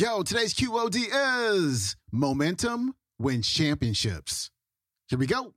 Yo, today's QOD is Momentum Wins Championships. Here we go.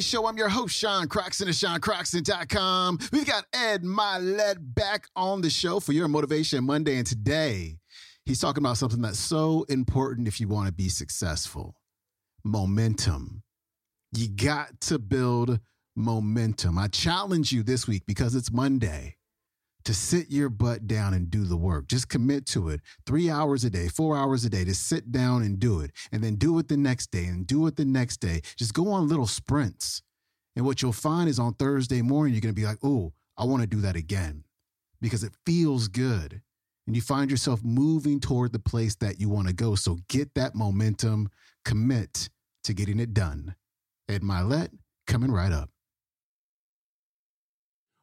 Show. I'm your host, Sean Croxton of SeanCroxton.com. We've got Ed Mylett back on the show for your Motivation Monday. And today, he's talking about something that's so important if you want to be successful momentum. You got to build momentum. I challenge you this week because it's Monday to sit your butt down and do the work. Just commit to it. Three hours a day, four hours a day, to sit down and do it. And then do it the next day and do it the next day. Just go on little sprints. And what you'll find is on Thursday morning, you're going to be like, oh, I want to do that again because it feels good. And you find yourself moving toward the place that you want to go. So get that momentum, commit to getting it done. Ed Mylett coming right up.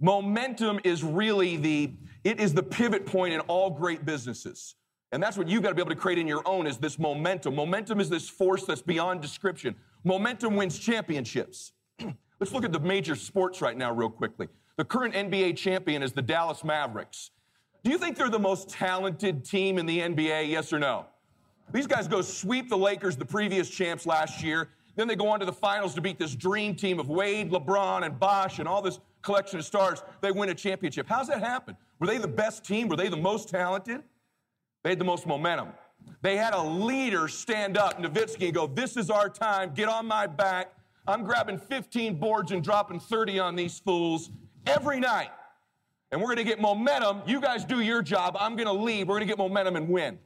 Momentum is really the it is the pivot point in all great businesses. And that's what you've got to be able to create in your own is this momentum. Momentum is this force that's beyond description. Momentum wins championships. Let's look at the major sports right now real quickly. The current NBA champion is the Dallas Mavericks. Do you think they're the most talented team in the NBA? Yes or no? These guys go sweep the Lakers, the previous champs last year. Then they go on to the finals to beat this dream team of Wade, LeBron, and Bosh and all this collection of stars. They win a championship. How's that happen? Were they the best team? Were they the most talented? They had the most momentum. They had a leader stand up, Nowitzki, and go, This is our time. Get on my back. I'm grabbing 15 boards and dropping 30 on these fools every night. And we're going to get momentum. You guys do your job. I'm going to lead. We're going to get momentum and win.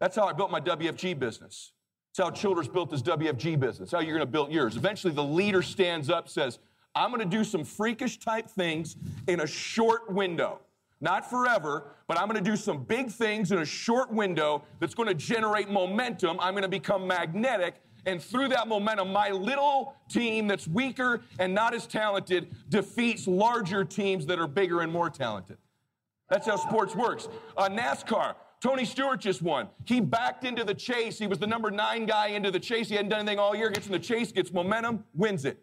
That's how I built my WFG business. That's how Childress built his WFG business. That's how you're going to build yours. Eventually, the leader stands up, says, I'm going to do some freakish type things in a short window. Not forever, but I'm going to do some big things in a short window that's going to generate momentum. I'm going to become magnetic. And through that momentum, my little team that's weaker and not as talented defeats larger teams that are bigger and more talented. That's how sports works. Uh, NASCAR, Tony Stewart just won. He backed into the chase. He was the number nine guy into the chase. He hadn't done anything all year. Gets in the chase, gets momentum, wins it.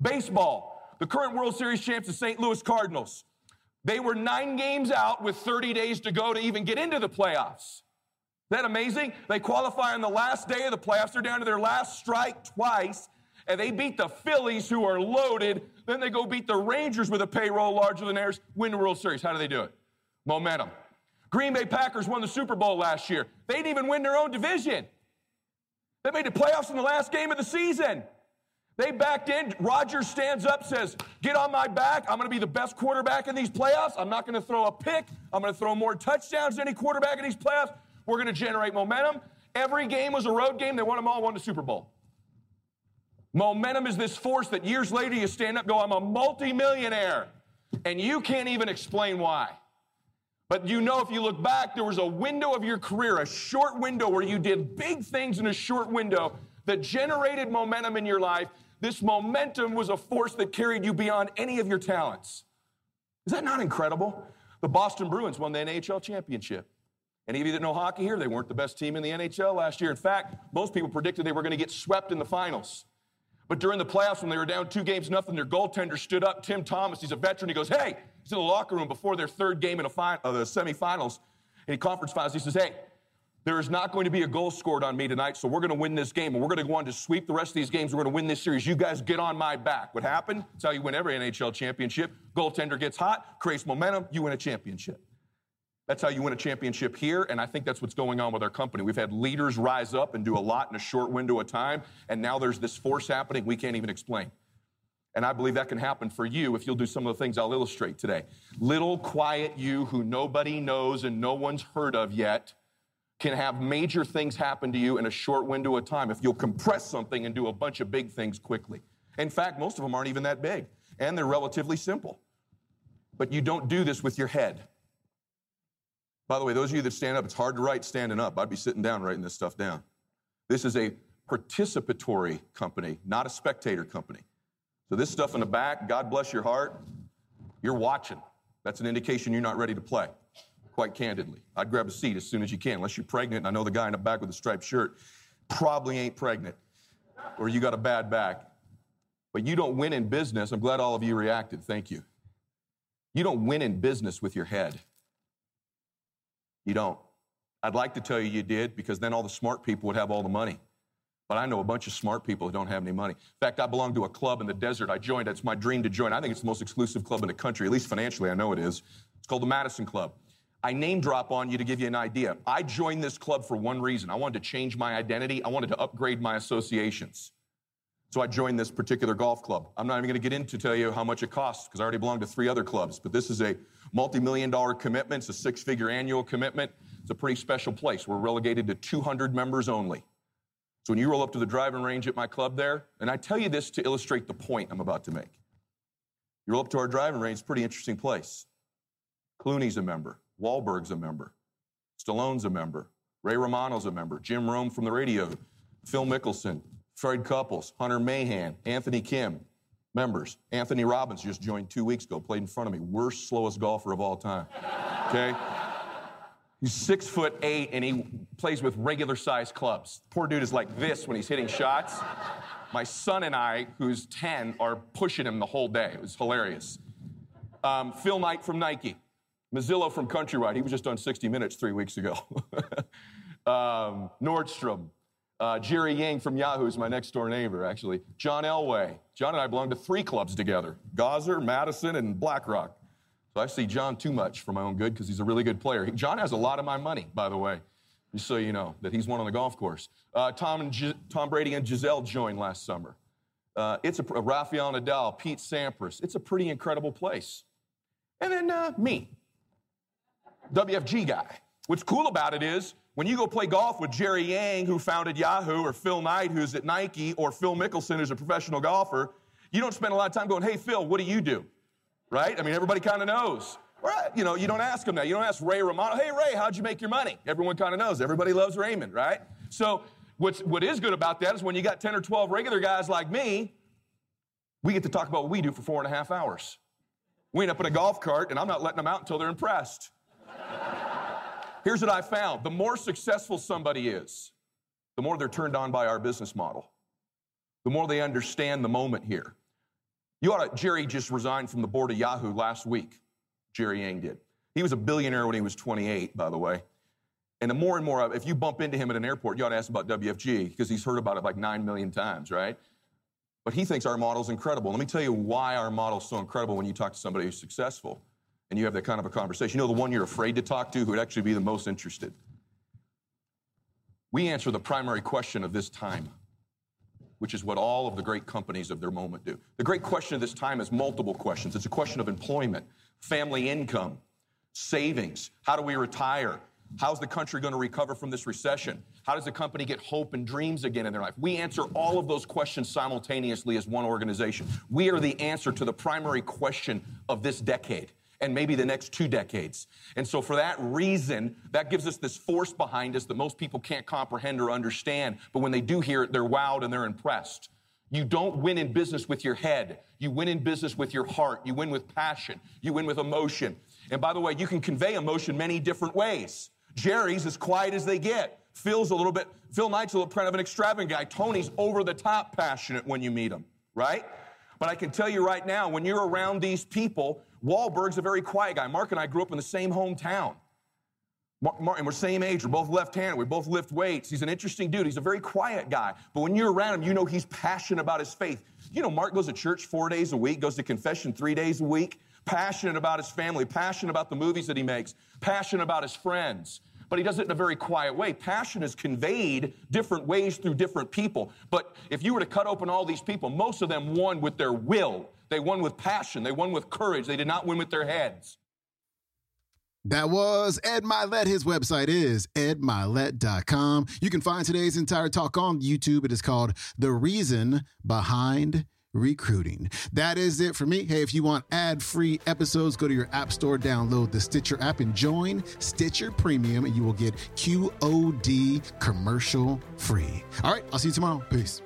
Baseball, the current World Series champs, the St. Louis Cardinals. They were nine games out with 30 days to go to even get into the playoffs. Isn't that amazing? They qualify on the last day of the playoffs. They're down to their last strike twice, and they beat the Phillies, who are loaded. Then they go beat the Rangers with a payroll larger than theirs, win the World Series. How do they do it? Momentum. Green Bay Packers won the Super Bowl last year. They didn't even win their own division. They made the playoffs in the last game of the season. They backed in. Rodgers stands up, says, Get on my back. I'm going to be the best quarterback in these playoffs. I'm not going to throw a pick. I'm going to throw more touchdowns than any quarterback in these playoffs. We're going to generate momentum. Every game was a road game. They won them all, won the Super Bowl. Momentum is this force that years later you stand up, go, I'm a multimillionaire. And you can't even explain why. But you know, if you look back, there was a window of your career, a short window where you did big things in a short window that generated momentum in your life this momentum was a force that carried you beyond any of your talents. Is that not incredible? The Boston Bruins won the NHL championship. Any of you that know hockey here, they weren't the best team in the NHL last year. In fact, most people predicted they were going to get swept in the finals. But during the playoffs, when they were down two games nothing, their goaltender stood up. Tim Thomas, he's a veteran. He goes, "Hey!" He's in the locker room before their third game in a uh, the semifinals, in conference finals. He says, "Hey, there is not going to be a goal scored on me tonight, so we're going to win this game, and we're going to go on to sweep the rest of these games. We're going to win this series. You guys get on my back. What happened? That's how you win every NHL championship. Goaltender gets hot, creates momentum, you win a championship. That's how you win a championship here, and I think that's what's going on with our company. We've had leaders rise up and do a lot in a short window of time, and now there's this force happening we can't even explain. And I believe that can happen for you if you'll do some of the things I'll illustrate today. Little quiet you who nobody knows and no one's heard of yet can have major things happen to you in a short window of time if you'll compress something and do a bunch of big things quickly. In fact, most of them aren't even that big, and they're relatively simple. But you don't do this with your head. By the way, those of you that stand up, it's hard to write standing up. I'd be sitting down writing this stuff down. This is a participatory company, not a spectator company. So this stuff in the back, God bless your heart, you're watching. That's an indication you're not ready to play, quite candidly. I'd grab a seat as soon as you can, unless you're pregnant, and I know the guy in the back with the striped shirt probably ain't pregnant, or you got a bad back. But you don't win in business. I'm glad all of you reacted. Thank you. You don't win in business with your head. You don't. I'd like to tell you you did because then all the smart people would have all the money. But I know a bunch of smart people who don't have any money. In fact, I belong to a club in the desert. I joined. It's my dream to join. I think it's the most exclusive club in the country, at least financially. I know it is. It's called the Madison Club. I name drop on you to give you an idea. I joined this club for one reason. I wanted to change my identity. I wanted to upgrade my associations. So I joined this particular golf club. I'm not even going to get into tell you how much it costs because I already belong to three other clubs. But this is a multi-million dollar commitment. It's a six-figure annual commitment. It's a pretty special place. We're relegated to 200 members only. So when you roll up to the driving range at my club there, and I tell you this to illustrate the point I'm about to make. You roll up to our driving range, pretty interesting place. Clooney's a member. Wahlberg's a member. Stallone's a member. Ray Romano's a member. Jim Rome from the radio. Phil Mickelson. Fred Couples. Hunter Mahan. Anthony Kim. Members. Anthony Robbins just joined two weeks ago, played in front of me. Worst, slowest golfer of all time. Okay? He's six foot eight and he plays with regular sized clubs. Poor dude is like this when he's hitting shots. My son and I, who's 10, are pushing him the whole day. It was hilarious. Um, Phil Knight from Nike. Mozilo from Countrywide. He was just on 60 Minutes three weeks ago. um, Nordstrom. Uh, Jerry Yang from Yahoo is my next door neighbor, actually. John Elway. John and I belong to three clubs together Gawser, Madison, and BlackRock. So I see John too much for my own good because he's a really good player. John has a lot of my money, by the way, just so you know that he's one on the golf course. Uh, Tom, and G- Tom Brady and Gisele joined last summer. Uh, it's a, Rafael Nadal, Pete Sampras. It's a pretty incredible place. And then uh, me, WFG guy. What's cool about it is when you go play golf with Jerry Yang, who founded Yahoo, or Phil Knight, who's at Nike, or Phil Mickelson, who's a professional golfer, you don't spend a lot of time going, hey, Phil, what do you do? Right? I mean, everybody kind of knows. Right? You know, you don't ask them that. You don't ask Ray Romano, hey, Ray, how'd you make your money? Everyone kind of knows. Everybody loves Raymond, right? So, what's, what is good about that is when you got 10 or 12 regular guys like me, we get to talk about what we do for four and a half hours. We end up in a golf cart, and I'm not letting them out until they're impressed. Here's what I found the more successful somebody is, the more they're turned on by our business model, the more they understand the moment here. You ought to, Jerry just resigned from the board of Yahoo last week. Jerry Yang did. He was a billionaire when he was 28, by the way. And the more and more, if you bump into him at an airport, you ought to ask about WFG because he's heard about it like nine million times, right? But he thinks our model's incredible. Let me tell you why our model's so incredible when you talk to somebody who's successful and you have that kind of a conversation. You know the one you're afraid to talk to who would actually be the most interested? We answer the primary question of this time which is what all of the great companies of their moment do. The great question of this time is multiple questions. It's a question of employment, family income, savings. How do we retire? How's the country going to recover from this recession? How does the company get hope and dreams again in their life? We answer all of those questions simultaneously as one organization. We are the answer to the primary question of this decade and maybe the next two decades. And so, for that reason, that gives us this force behind us that most people can't comprehend or understand. But when they do hear it, they're wowed and they're impressed. You don't win in business with your head. You win in business with your heart. You win with passion. You win with emotion. And by the way, you can convey emotion many different ways. Jerry's as quiet as they get. Phil's a little bit, Phil Knight's a little kind of an extravagant guy. Tony's over the top passionate when you meet him, right? But I can tell you right now, when you're around these people, Wahlberg's a very quiet guy. Mark and I grew up in the same hometown. Mark, Mark, and we're same age. We're both left-handed. We both lift weights. He's an interesting dude. He's a very quiet guy. But when you're around him, you know he's passionate about his faith. You know, Mark goes to church four days a week, goes to confession three days a week, passionate about his family, passionate about the movies that he makes, passionate about his friends but he does it in a very quiet way. Passion is conveyed different ways through different people. But if you were to cut open all these people, most of them won with their will. They won with passion. They won with courage. They did not win with their heads. That was Ed Mylett. His website is edmylett.com. You can find today's entire talk on YouTube. It is called The Reason Behind recruiting. That is it for me. Hey, if you want ad free episodes, go to your App Store, download the Stitcher app, and join Stitcher Premium, and you will get QOD commercial free. All right, I'll see you tomorrow. Peace.